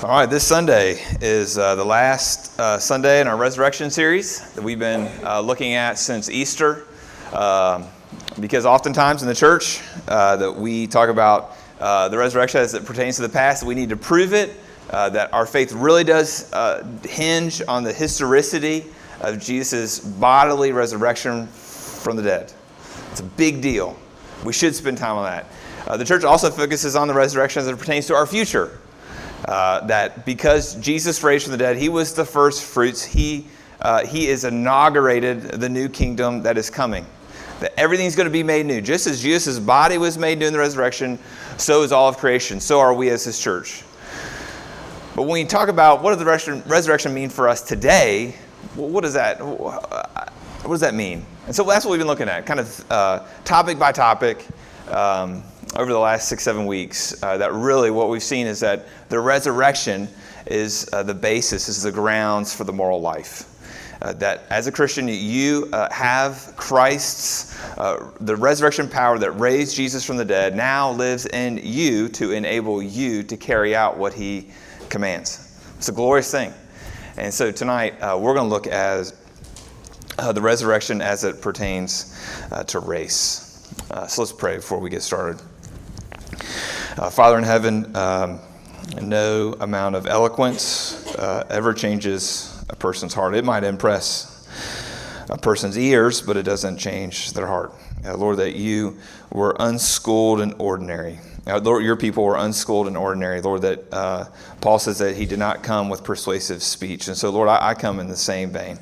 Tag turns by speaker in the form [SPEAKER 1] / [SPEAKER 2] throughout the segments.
[SPEAKER 1] All right, this Sunday is uh, the last uh, Sunday in our resurrection series that we've been uh, looking at since Easter. Um, because oftentimes in the church uh, that we talk about uh, the resurrection as it pertains to the past, we need to prove it, uh, that our faith really does hinge on the historicity of Jesus' bodily resurrection from the dead. It's a big deal. We should spend time on that. the church also focuses on the resurrection as it pertains to our future uh, that because Jesus raised from the dead, he was the first fruits. He, uh, he is inaugurated the new kingdom that is coming. That everything's going to be made new. Just as Jesus' body was made new in the resurrection, so is all of creation. So are we as his church. But when we talk about what does the resurrection mean for us today, what does that, what does that mean? And so that's what we've been looking at, kind of uh, topic by topic. Um, over the last six, seven weeks uh, that really what we've seen is that the resurrection is uh, the basis, is the grounds for the moral life. Uh, that as a Christian, you uh, have Christ's, uh, the resurrection power that raised Jesus from the dead now lives in you to enable you to carry out what he commands. It's a glorious thing. And so tonight, uh, we're going to look at the resurrection as it pertains to race. so let's pray before we get started. Uh, Father in heaven, um, no amount of eloquence uh, ever changes a person's heart. It might impress a person's ears, but it doesn't change their heart. Uh, Lord, that you were unschooled and ordinary. Uh, Lord, your people were unschooled and ordinary. Lord, that uh, Paul says that he did not come with persuasive speech. And so, Lord, I, I come in the same vein.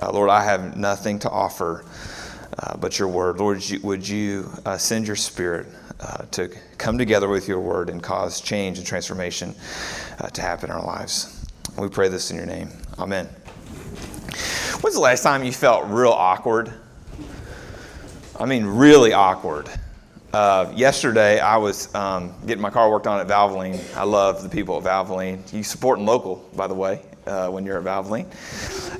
[SPEAKER 1] Uh, Lord, I have nothing to offer uh, but your word. Lord, would you, you send your spirit? uh, to come together with your word and cause change and transformation uh, to happen in our lives. We pray this in your name. Amen. When's the last time you felt real awkward? I mean, really awkward. Uh, yesterday, I was um, getting my car worked on at Valvoline. I love the people at Valvoline. You supporting local, by the way, uh, when you're at Valvoline.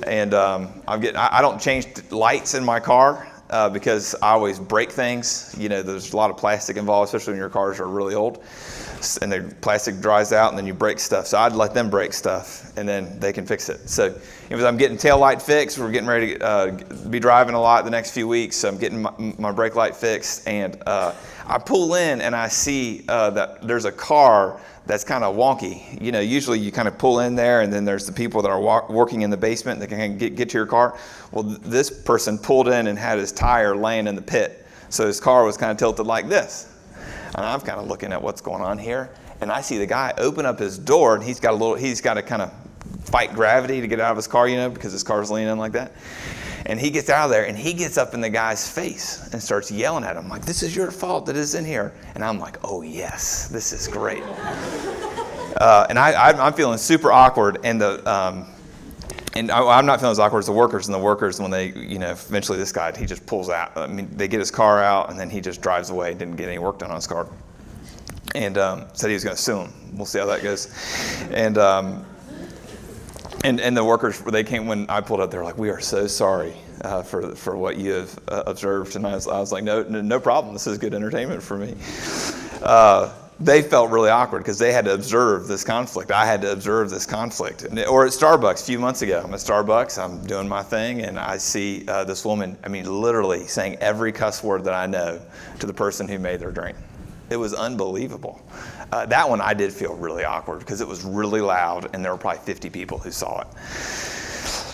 [SPEAKER 1] And um, I'm getting, I, I don't change lights in my car uh, because I always break things. You know, there's a lot of plastic involved, especially when your cars are really old. And the plastic dries out, and then you break stuff. So I'd let them break stuff, and then they can fix it. So as I'm getting tail light fixed, we're getting ready to uh, be driving a lot the next few weeks. So I'm getting my, my brake light fixed, and uh, I pull in and I see uh, that there's a car that's kind of wonky. You know, usually you kind of pull in there, and then there's the people that are walk, working in the basement that can get, get to your car. Well, th- this person pulled in and had his tire laying in the pit. So his car was kind of tilted like this. And I'm kind of looking at what's going on here. And I see the guy open up his door, and he's got a little, he's got to kind of fight gravity to get out of his car, you know, because his car's leaning in like that. And he gets out of there and he gets up in the guy's face and starts yelling at him, like, This is your fault that it's in here. And I'm like, Oh, yes, this is great. uh, and I, am feeling super awkward. And the, um, and I, am not feeling as awkward as the workers. And the workers, when they, you know, eventually this guy, he just pulls out. I mean, they get his car out and then he just drives away, didn't get any work done on his car. And um, said he was going to sue him. We'll see how that goes. And, um, and, and the workers, they came when I pulled up, they were like, We are so sorry uh, for, for what you have uh, observed. And I was, I was like, no, no problem. This is good entertainment for me. Uh, they felt really awkward because they had to observe this conflict. I had to observe this conflict. Or at Starbucks a few months ago, I'm at Starbucks, I'm doing my thing, and I see uh, this woman, I mean, literally saying every cuss word that I know to the person who made their drink. It was unbelievable. Uh, that one I did feel really awkward because it was really loud and there were probably 50 people who saw it.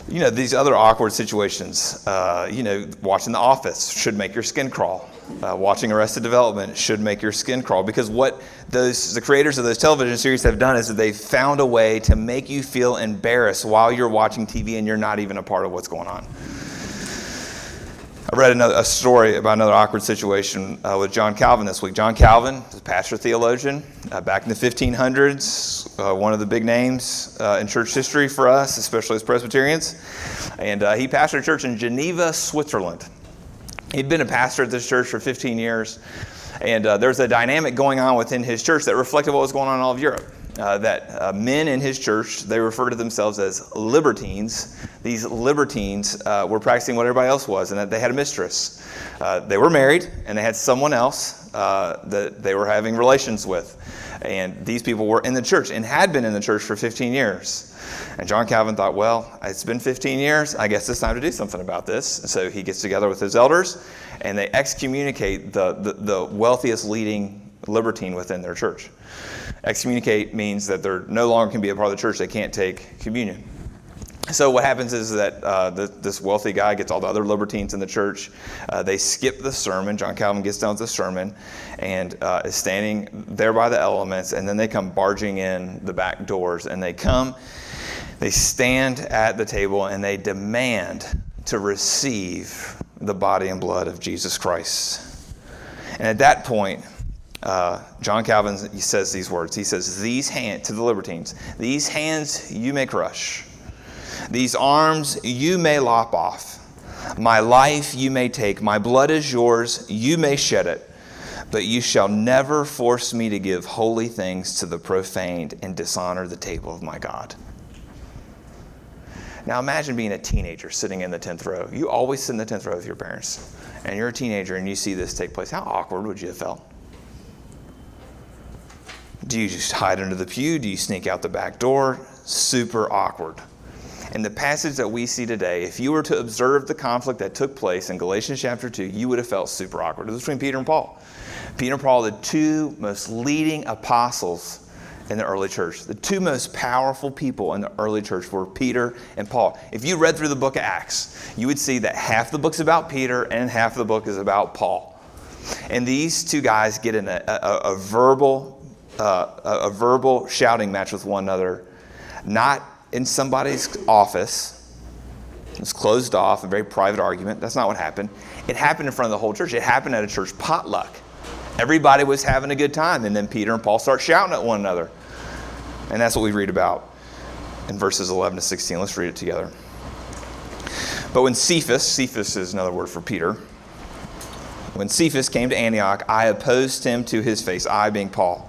[SPEAKER 1] You know, these other awkward situations, uh, you know, watching The Office should make your skin crawl. Uh, watching Arrested Development should make your skin crawl because what those the creators of those television series have done is that they've found a way to make you feel embarrassed while you're watching TV and you're not even a part of what's going on. I read another, a story about another awkward situation uh, with John Calvin this week. John Calvin the pastor theologian uh, back in the 1500s, uh, one of the big names uh, in church history for us, especially as Presbyterians. And uh, he pastored a church in Geneva, Switzerland. He'd been a pastor at this church for 15 years. And uh, was a dynamic going on within his church that reflected what was going on in all of Europe uh, that uh, men in his church, they refer to themselves as libertines. These libertines uh, were practicing what everybody else was, and that they had a mistress. Uh, they were married, and they had someone else uh, that they were having relations with. And these people were in the church and had been in the church for 15 years. And John Calvin thought, well, it's been 15 years. I guess it's time to do something about this. So he gets together with his elders and they excommunicate the, the, the wealthiest leading libertine within their church. Excommunicate means that they're no longer can be a part of the church, they can't take communion. So what happens is that uh, the, this wealthy guy gets all the other libertines in the church. Uh, they skip the sermon. John Calvin gets down to the sermon and uh, is standing there by the elements, and then they come barging in the back doors, and they come, they stand at the table, and they demand to receive the body and blood of Jesus Christ. And at that point, uh, John Calvin he says these words. He says, "These hands to the libertines, these hands you may crush." These arms you may lop off. My life you may take. My blood is yours. You may shed it. But you shall never force me to give holy things to the profaned and dishonor the table of my God. Now imagine being a teenager sitting in the 10th row. You always sit in the 10th row with your parents. And you're a teenager and you see this take place. How awkward would you have felt? Do you just hide under the pew? Do you sneak out the back door? Super awkward. In the passage that we see today, if you were to observe the conflict that took place in Galatians chapter 2, you would have felt super awkward. It was between Peter and Paul. Peter and Paul, the two most leading apostles in the early church. The two most powerful people in the early church were Peter and Paul. If you read through the book of Acts, you would see that half the book's about Peter and half the book is about Paul. And these two guys get in a, a, a verbal, uh, a, a verbal shouting match with one another, not in somebody's office. It's closed off, a very private argument. That's not what happened. It happened in front of the whole church. It happened at a church potluck. Everybody was having a good time, and then Peter and Paul start shouting at one another. And that's what we read about in verses 11 to 16. Let's read it together. But when Cephas, Cephas is another word for Peter, when Cephas came to Antioch, I opposed him to his face, I being Paul.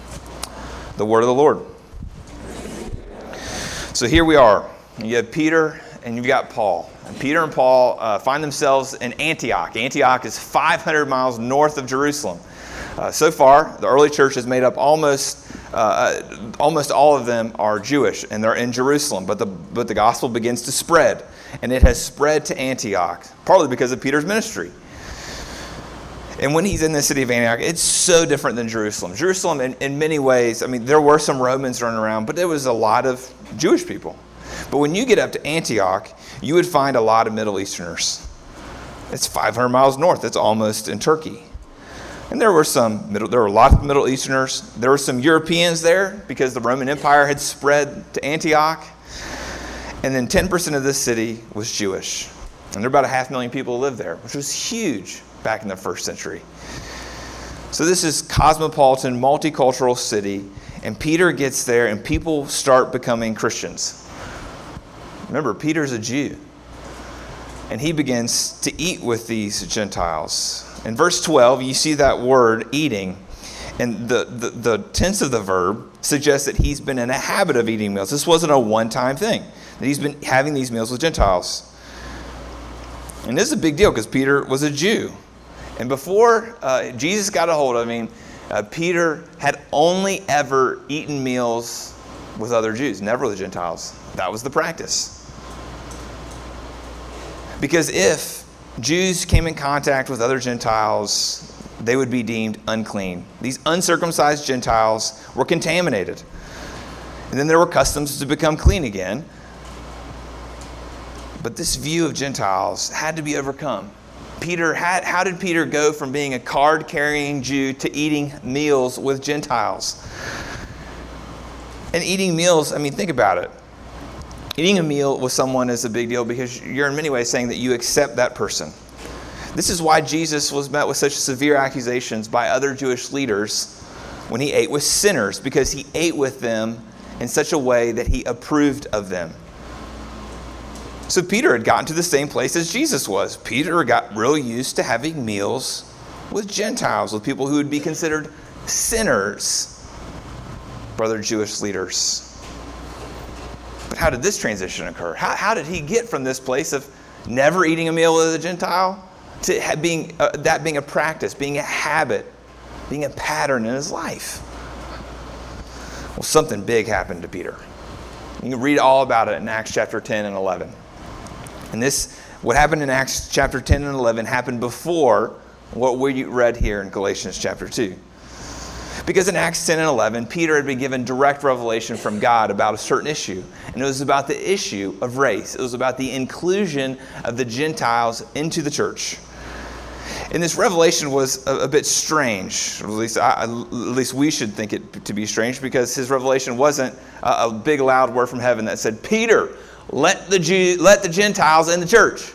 [SPEAKER 1] the word of the Lord. So here we are. You have Peter and you've got Paul. And Peter and Paul uh, find themselves in Antioch. Antioch is 500 miles north of Jerusalem. Uh, so far, the early church has made up almost uh, uh, almost all of them are Jewish and they're in Jerusalem. But the but the gospel begins to spread, and it has spread to Antioch, partly because of Peter's ministry. And when he's in the city of Antioch, it's so different than Jerusalem. Jerusalem, in, in many ways, I mean, there were some Romans running around, but there was a lot of Jewish people. But when you get up to Antioch, you would find a lot of Middle Easterners. It's 500 miles north. It's almost in Turkey. And there were some middle, there were a lot of Middle Easterners. There were some Europeans there because the Roman Empire had spread to Antioch. And then 10% of this city was Jewish. And there were about a half million people who lived there, which was huge back in the first century. So this is cosmopolitan, multicultural city, and Peter gets there and people start becoming Christians. Remember, Peter's a Jew. And he begins to eat with these Gentiles. In verse 12, you see that word eating. And the, the, the tense of the verb suggests that he's been in a habit of eating meals. This wasn't a one time thing, that he's been having these meals with Gentiles. And this is a big deal because Peter was a Jew. And before uh, Jesus got a hold of him, uh, Peter had only ever eaten meals with other Jews, never with Gentiles. That was the practice. Because if Jews came in contact with other Gentiles, they would be deemed unclean. These uncircumcised Gentiles were contaminated. And then there were customs to become clean again. But this view of Gentiles had to be overcome. Peter had, how did Peter go from being a card carrying Jew to eating meals with Gentiles? And eating meals, I mean, think about it. Eating a meal with someone is a big deal because you're in many ways saying that you accept that person. This is why Jesus was met with such severe accusations by other Jewish leaders when he ate with sinners, because he ate with them in such a way that he approved of them. So Peter had gotten to the same place as Jesus was. Peter got real used to having meals with Gentiles, with people who would be considered sinners, brother Jewish leaders. But how did this transition occur? How, how did he get from this place of never eating a meal with a Gentile to being, uh, that being a practice, being a habit, being a pattern in his life? Well, something big happened to Peter. You can read all about it in Acts chapter 10 and 11. And this, what happened in Acts chapter 10 and 11, happened before what we read here in Galatians chapter 2. Because in Acts 10 and 11, Peter had been given direct revelation from God about a certain issue. And it was about the issue of race, it was about the inclusion of the Gentiles into the church. And this revelation was a, a bit strange. At least, I, at least we should think it to be strange because his revelation wasn't a, a big, loud word from heaven that said, Peter, let the, Jew, let the Gentiles in the church.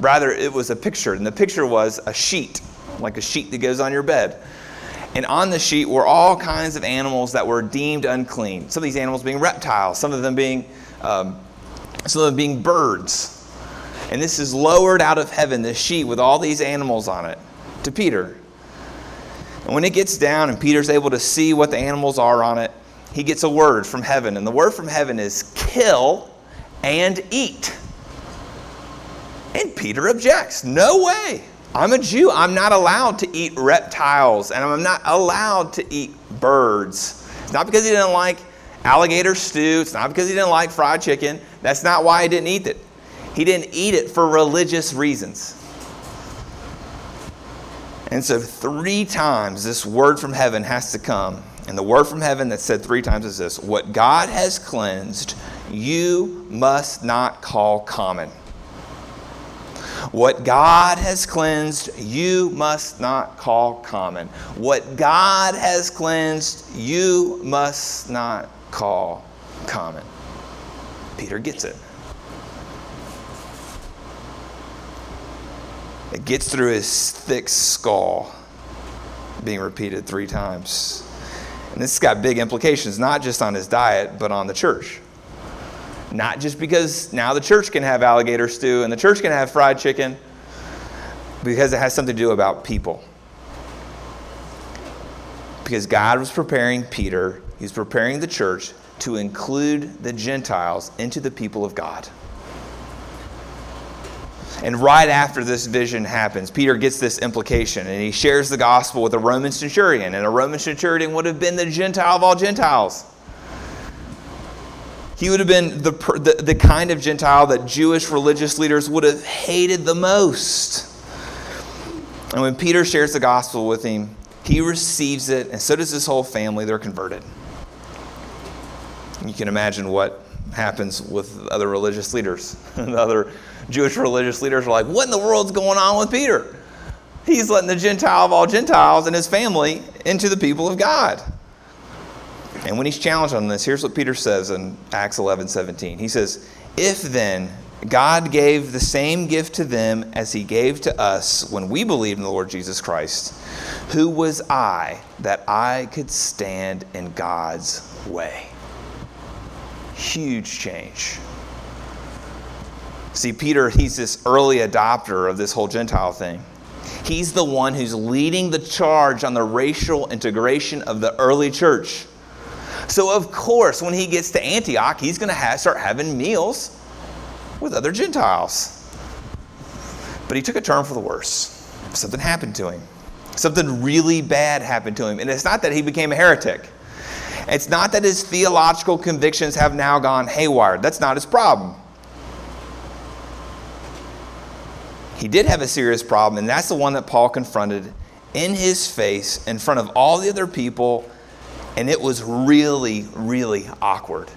[SPEAKER 1] Rather, it was a picture, and the picture was a sheet, like a sheet that goes on your bed. And on the sheet were all kinds of animals that were deemed unclean. Some of these animals being reptiles, some of them being, um, some of them being birds. And this is lowered out of heaven, this sheet with all these animals on it, to Peter. And when it gets down and Peter's able to see what the animals are on it, he gets a word from heaven. And the word from heaven is kill and eat. And Peter objects. No way. I'm a Jew. I'm not allowed to eat reptiles and I'm not allowed to eat birds. It's not because he didn't like alligator stew. It's not because he didn't like fried chicken. That's not why he didn't eat it. He didn't eat it for religious reasons. And so, three times this word from heaven has to come. And the word from heaven that's said three times is this What God has cleansed, you must not call common. What God has cleansed, you must not call common. What God has cleansed, you must not call common. Peter gets it. It gets through his thick skull, being repeated three times. And this has got big implications, not just on his diet, but on the church. Not just because now the church can have alligator stew and the church can have fried chicken, because it has something to do about people. Because God was preparing Peter, he was preparing the church to include the Gentiles into the people of God. And right after this vision happens, Peter gets this implication and he shares the gospel with a Roman centurion. And a Roman centurion would have been the Gentile of all Gentiles. He would have been the, the, the kind of Gentile that Jewish religious leaders would have hated the most. And when Peter shares the gospel with him, he receives it, and so does his whole family. They're converted. You can imagine what happens with other religious leaders. the other Jewish religious leaders are like, What in the world's going on with Peter? He's letting the Gentile of all Gentiles and his family into the people of God. And when he's challenged on this, here's what Peter says in Acts 11 17. He says, If then God gave the same gift to them as he gave to us when we believed in the Lord Jesus Christ, who was I that I could stand in God's way? Huge change. See, Peter, he's this early adopter of this whole Gentile thing. He's the one who's leading the charge on the racial integration of the early church. So, of course, when he gets to Antioch, he's going to start having meals with other Gentiles. But he took a turn for the worse. Something happened to him. Something really bad happened to him. And it's not that he became a heretic. It's not that his theological convictions have now gone haywire. That's not his problem. He did have a serious problem, and that's the one that Paul confronted in his face in front of all the other people, and it was really, really awkward.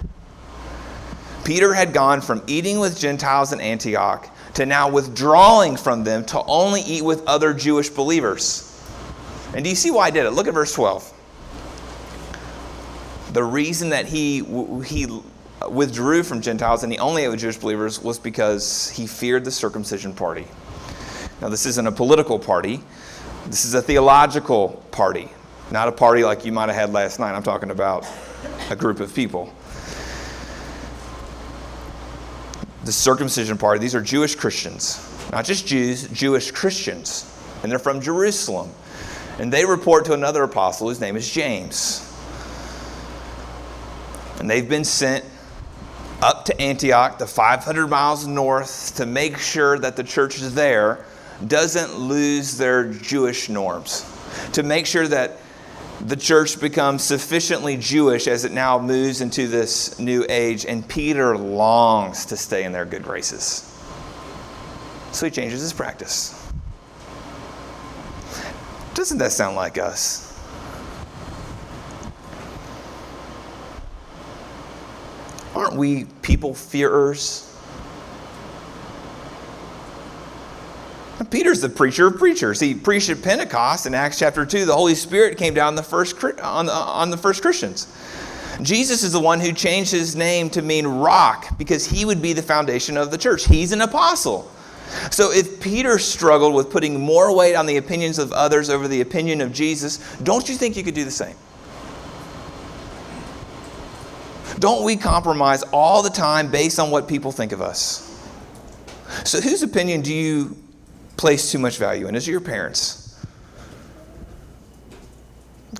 [SPEAKER 1] Peter had gone from eating with Gentiles in Antioch to now withdrawing from them to only eat with other Jewish believers. And do you see why I did it? Look at verse 12. The reason that he, he withdrew from Gentiles and he only ate with Jewish believers was because he feared the circumcision party. Now, this isn't a political party, this is a theological party, not a party like you might have had last night. I'm talking about a group of people. The circumcision party, these are Jewish Christians, not just Jews, Jewish Christians. And they're from Jerusalem. And they report to another apostle whose name is James. And they've been sent up to Antioch, the 500 miles north, to make sure that the church is there doesn't lose their Jewish norms, to make sure that the church becomes sufficiently Jewish as it now moves into this new age, and Peter longs to stay in their good graces. So he changes his practice. Doesn't that sound like us? Aren't we people fearers? Peter's the preacher of preachers. He preached at Pentecost in Acts chapter 2. The Holy Spirit came down the first, on, the, on the first Christians. Jesus is the one who changed his name to mean rock because he would be the foundation of the church. He's an apostle. So if Peter struggled with putting more weight on the opinions of others over the opinion of Jesus, don't you think you could do the same? Don't we compromise all the time based on what people think of us? So, whose opinion do you place too much value in? Is your parents?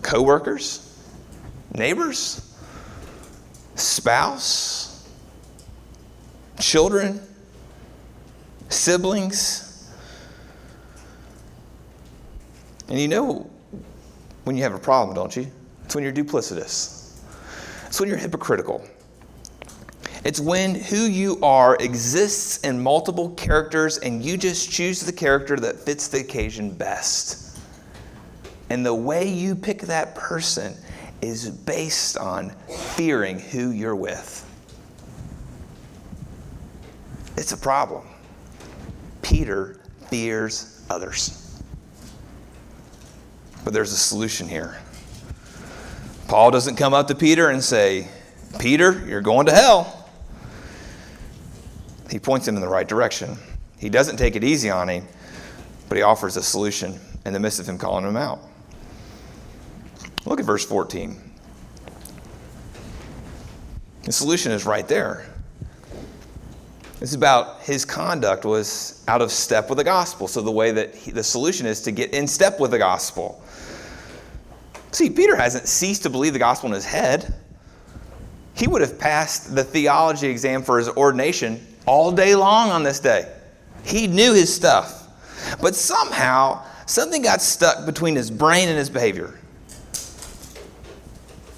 [SPEAKER 1] Co-workers? Neighbors? Spouse? Children? Siblings? And you know when you have a problem, don't you? It's when you're duplicitous. It's when you're hypocritical. It's when who you are exists in multiple characters and you just choose the character that fits the occasion best. And the way you pick that person is based on fearing who you're with. It's a problem. Peter fears others. But there's a solution here. Paul doesn't come up to Peter and say, Peter, you're going to hell. He points him in the right direction. He doesn't take it easy on him, but he offers a solution in the midst of him calling him out. Look at verse 14. The solution is right there. It's about his conduct was out of step with the gospel. So the way that he, the solution is to get in step with the gospel. See, Peter hasn't ceased to believe the gospel in his head. He would have passed the theology exam for his ordination all day long on this day. He knew his stuff. But somehow, something got stuck between his brain and his behavior.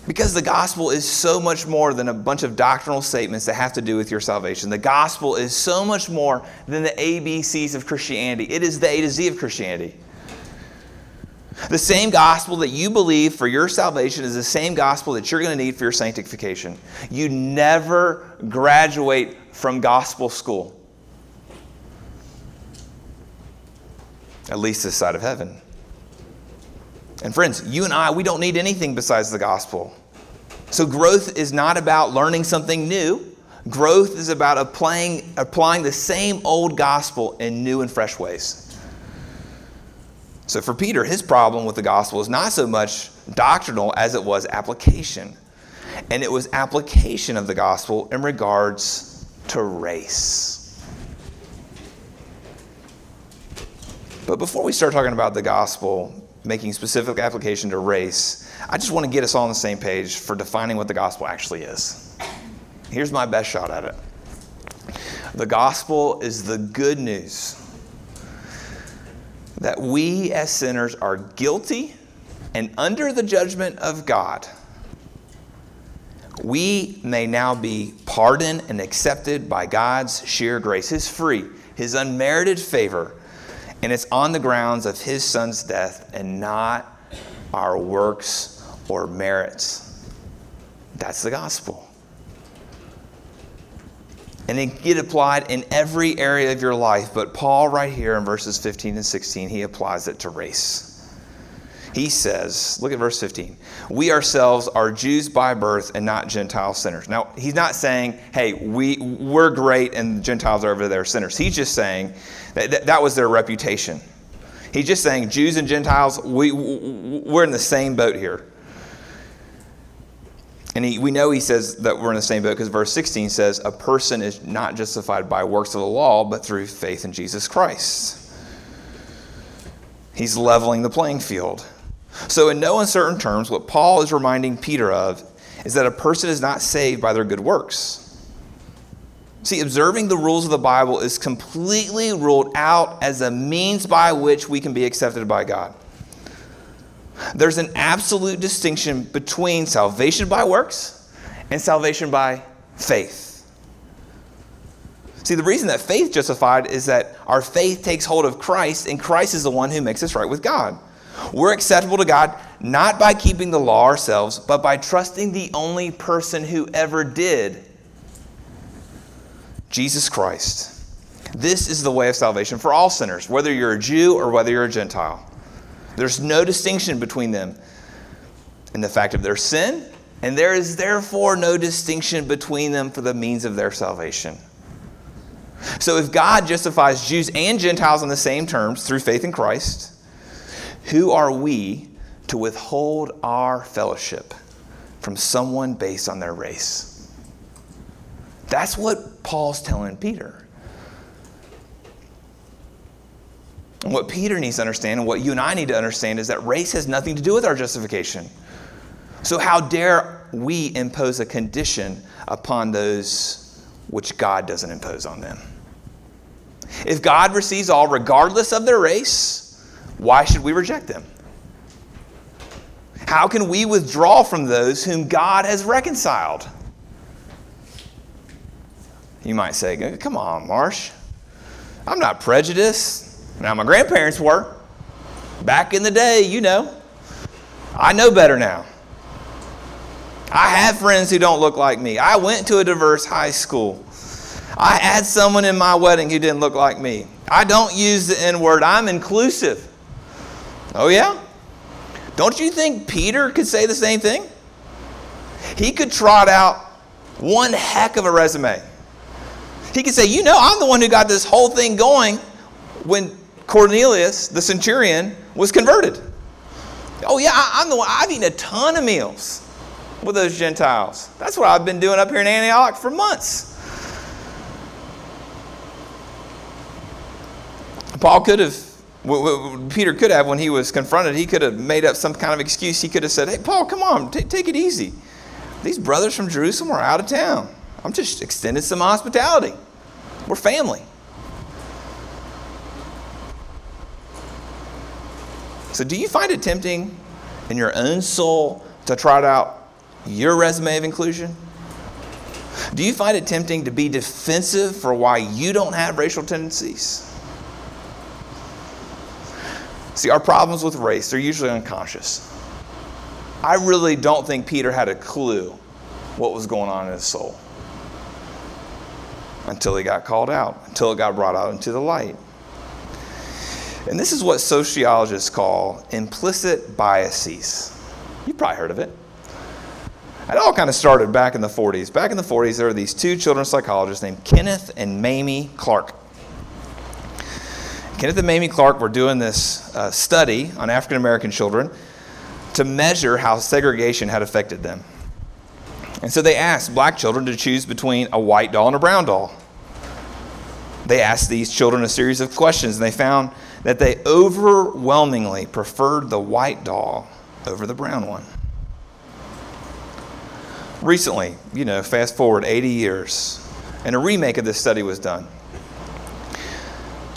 [SPEAKER 1] Because the gospel is so much more than a bunch of doctrinal statements that have to do with your salvation. The gospel is so much more than the ABCs of Christianity. It is the A to Z of Christianity. The same gospel that you believe for your salvation is the same gospel that you're going to need for your sanctification. You never graduate from gospel school, at least this side of heaven. And friends, you and I, we don't need anything besides the gospel. So growth is not about learning something new. Growth is about applying, applying the same old gospel in new and fresh ways. So for Peter, his problem with the gospel is not so much doctrinal as it was application. And it was application of the gospel in regards to race. But before we start talking about the gospel, making specific application to race, I just want to get us all on the same page for defining what the gospel actually is. Here's my best shot at it the gospel is the good news that we as sinners are guilty and under the judgment of God, we may now be pardoned and accepted by God's sheer grace, His free, His unmerited favor. And it's on the grounds of his son's death and not our works or merits. That's the gospel. And it get applied in every area of your life. But Paul, right here in verses 15 and 16, he applies it to race. He says, look at verse 15. We ourselves are Jews by birth and not Gentile sinners. Now, he's not saying, hey, we, we're great and Gentiles are over there sinners. He's just saying that, that, that was their reputation. He's just saying Jews and Gentiles, we, we're in the same boat here. And he, we know he says that we're in the same boat because verse 16 says, A person is not justified by works of the law, but through faith in Jesus Christ. He's leveling the playing field. So, in no uncertain terms, what Paul is reminding Peter of is that a person is not saved by their good works. See, observing the rules of the Bible is completely ruled out as a means by which we can be accepted by God. There's an absolute distinction between salvation by works and salvation by faith. See, the reason that faith justified is that our faith takes hold of Christ, and Christ is the one who makes us right with God. We're acceptable to God not by keeping the law ourselves, but by trusting the only person who ever did Jesus Christ. This is the way of salvation for all sinners, whether you're a Jew or whether you're a Gentile. There's no distinction between them in the fact of their sin, and there is therefore no distinction between them for the means of their salvation. So if God justifies Jews and Gentiles on the same terms through faith in Christ, who are we to withhold our fellowship from someone based on their race? That's what Paul's telling Peter. And what Peter needs to understand, and what you and I need to understand, is that race has nothing to do with our justification. So, how dare we impose a condition upon those which God doesn't impose on them? If God receives all regardless of their race, why should we reject them? How can we withdraw from those whom God has reconciled? You might say, Come on, Marsh. I'm not prejudiced. Now, my grandparents were. Back in the day, you know. I know better now. I have friends who don't look like me. I went to a diverse high school. I had someone in my wedding who didn't look like me. I don't use the N word. I'm inclusive. Oh, yeah? Don't you think Peter could say the same thing? He could trot out one heck of a resume. He could say, You know, I'm the one who got this whole thing going when Cornelius, the centurion, was converted. Oh, yeah, I'm the one. I've eaten a ton of meals with those Gentiles. That's what I've been doing up here in Antioch for months. Paul could have, Peter could have, when he was confronted, he could have made up some kind of excuse. He could have said, Hey, Paul, come on, t- take it easy. These brothers from Jerusalem are out of town. I'm just extending some hospitality. We're family. So, do you find it tempting in your own soul to trot out your resume of inclusion? Do you find it tempting to be defensive for why you don't have racial tendencies? See, our problems with race, they're usually unconscious. I really don't think Peter had a clue what was going on in his soul until he got called out, until it got brought out into the light. And this is what sociologists call implicit biases. You've probably heard of it. It all kind of started back in the 40s. Back in the 40s, there were these two children's psychologists named Kenneth and Mamie Clark. Kenneth and Mamie Clark were doing this uh, study on African American children to measure how segregation had affected them. And so they asked black children to choose between a white doll and a brown doll. They asked these children a series of questions, and they found that they overwhelmingly preferred the white doll over the brown one. Recently, you know, fast forward 80 years, and a remake of this study was done.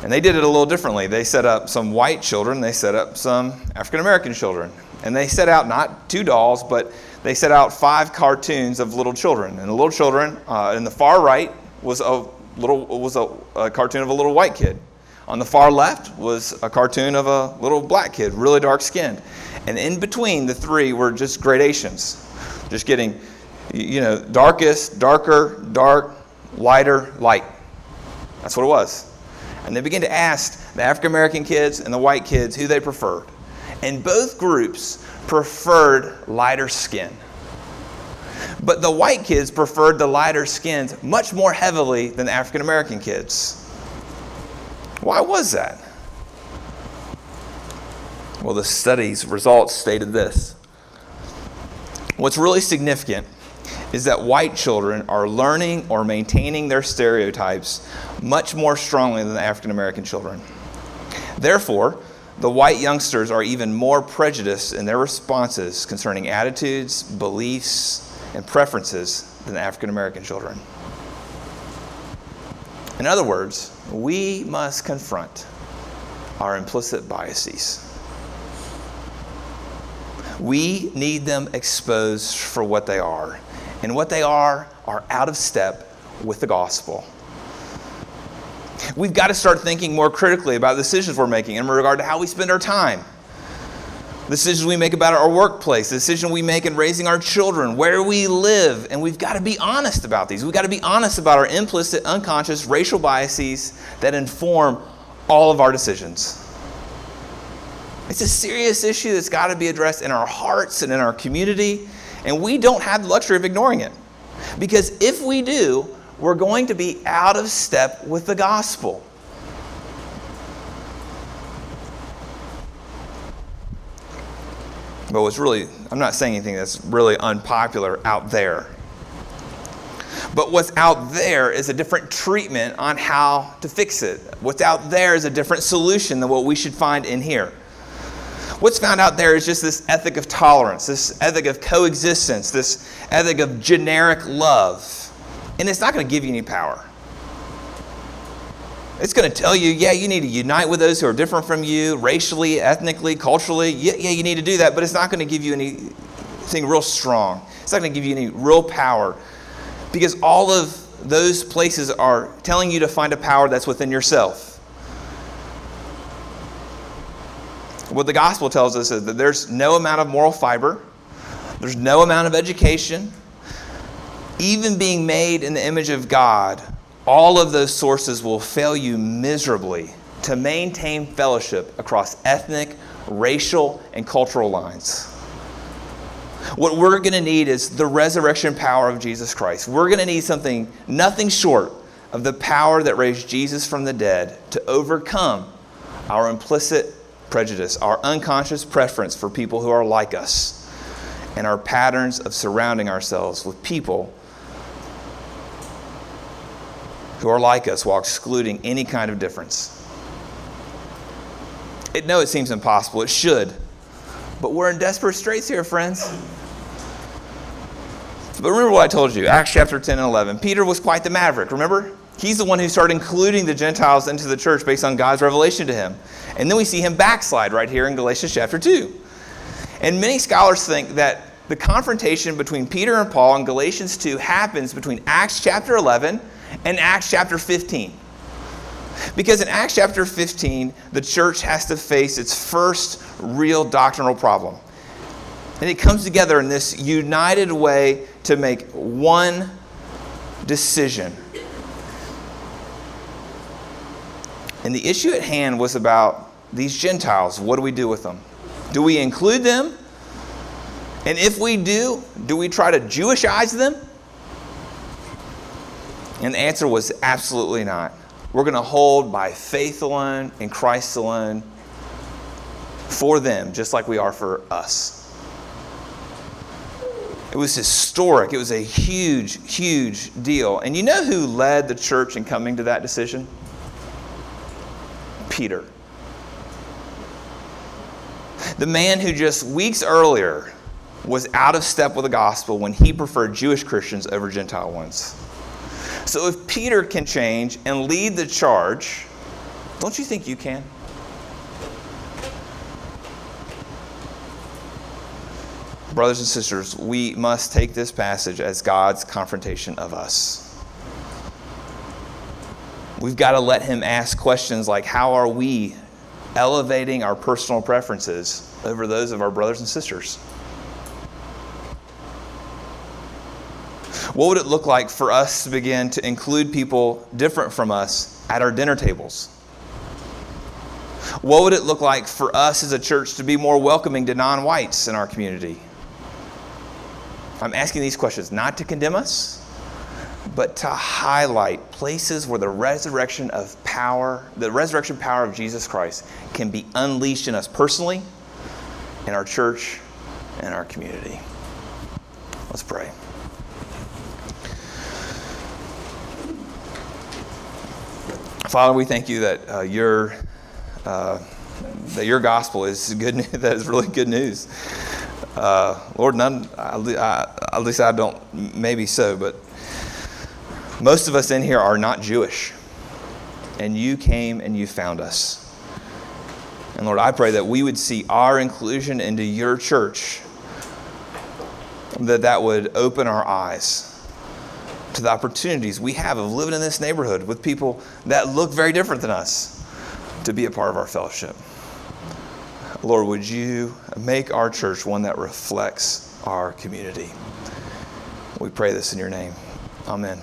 [SPEAKER 1] And they did it a little differently. They set up some white children, they set up some African American children. And they set out not two dolls, but they set out five cartoons of little children. And the little children uh, in the far right was a little was a, a cartoon of a little white kid. On the far left was a cartoon of a little black kid, really dark skinned. And in between the three were just gradations, just getting, you know, darkest, darker, dark, lighter, light. That's what it was. And they began to ask the African American kids and the white kids who they preferred. And both groups preferred lighter skin. But the white kids preferred the lighter skins much more heavily than the African American kids. Why was that? Well, the study's results stated this. What's really significant is that white children are learning or maintaining their stereotypes much more strongly than African American children. Therefore, the white youngsters are even more prejudiced in their responses concerning attitudes, beliefs, and preferences than African American children. In other words, we must confront our implicit biases. We need them exposed for what they are. And what they are are out of step with the gospel. We've got to start thinking more critically about the decisions we're making in regard to how we spend our time decisions we make about our workplace, the decision we make in raising our children, where we live, and we've got to be honest about these. We've got to be honest about our implicit, unconscious racial biases that inform all of our decisions. It's a serious issue that's got to be addressed in our hearts and in our community, and we don't have the luxury of ignoring it. Because if we do, we're going to be out of step with the gospel. But what's really, I'm not saying anything that's really unpopular out there. But what's out there is a different treatment on how to fix it. What's out there is a different solution than what we should find in here. What's found out there is just this ethic of tolerance, this ethic of coexistence, this ethic of generic love. And it's not going to give you any power. It's going to tell you, yeah, you need to unite with those who are different from you, racially, ethnically, culturally. Yeah, yeah, you need to do that, but it's not going to give you anything real strong. It's not going to give you any real power because all of those places are telling you to find a power that's within yourself. What the gospel tells us is that there's no amount of moral fiber, there's no amount of education, even being made in the image of God all of those sources will fail you miserably to maintain fellowship across ethnic, racial, and cultural lines. What we're going to need is the resurrection power of Jesus Christ. We're going to need something, nothing short of the power that raised Jesus from the dead to overcome our implicit prejudice, our unconscious preference for people who are like us, and our patterns of surrounding ourselves with people who are like us while excluding any kind of difference. It, no, it seems impossible. It should. But we're in desperate straits here, friends. But remember what I told you Acts chapter 10 and 11. Peter was quite the maverick, remember? He's the one who started including the Gentiles into the church based on God's revelation to him. And then we see him backslide right here in Galatians chapter 2. And many scholars think that the confrontation between Peter and Paul in Galatians 2 happens between Acts chapter 11 and Acts chapter 15. Because in Acts chapter 15, the church has to face its first real doctrinal problem. And it comes together in this united way to make one decision. And the issue at hand was about these Gentiles. What do we do with them? Do we include them? And if we do, do we try to Jewishize them? And the answer was absolutely not. We're going to hold by faith alone and Christ alone for them, just like we are for us. It was historic. It was a huge, huge deal. And you know who led the church in coming to that decision? Peter. The man who just weeks earlier was out of step with the gospel when he preferred Jewish Christians over Gentile ones. So if Peter can change and lead the charge, don't you think you can? Brothers and sisters, we must take this passage as God's confrontation of us. we've got to let Him ask questions like how are we elevating our personal preferences over those of our brothers and sisters? What would it look like for us to begin to include people different from us at our dinner tables? What would it look like for us as a church to be more welcoming to non whites in our community? I'm asking these questions not to condemn us, but to highlight places where the resurrection of power, the resurrection power of Jesus Christ, can be unleashed in us personally, in our church, and our community. Let's pray. Father, we thank you that uh, your uh, that your gospel is good. News, that is really good news. Uh, Lord, none. I, at least I don't. Maybe so, but most of us in here are not Jewish, and you came and you found us. And Lord, I pray that we would see our inclusion into your church, that that would open our eyes to the opportunities we have of living in this neighborhood with people that look very different than us to be a part of our fellowship. Lord, would you make our church one that reflects our community? We pray this in your name. Amen.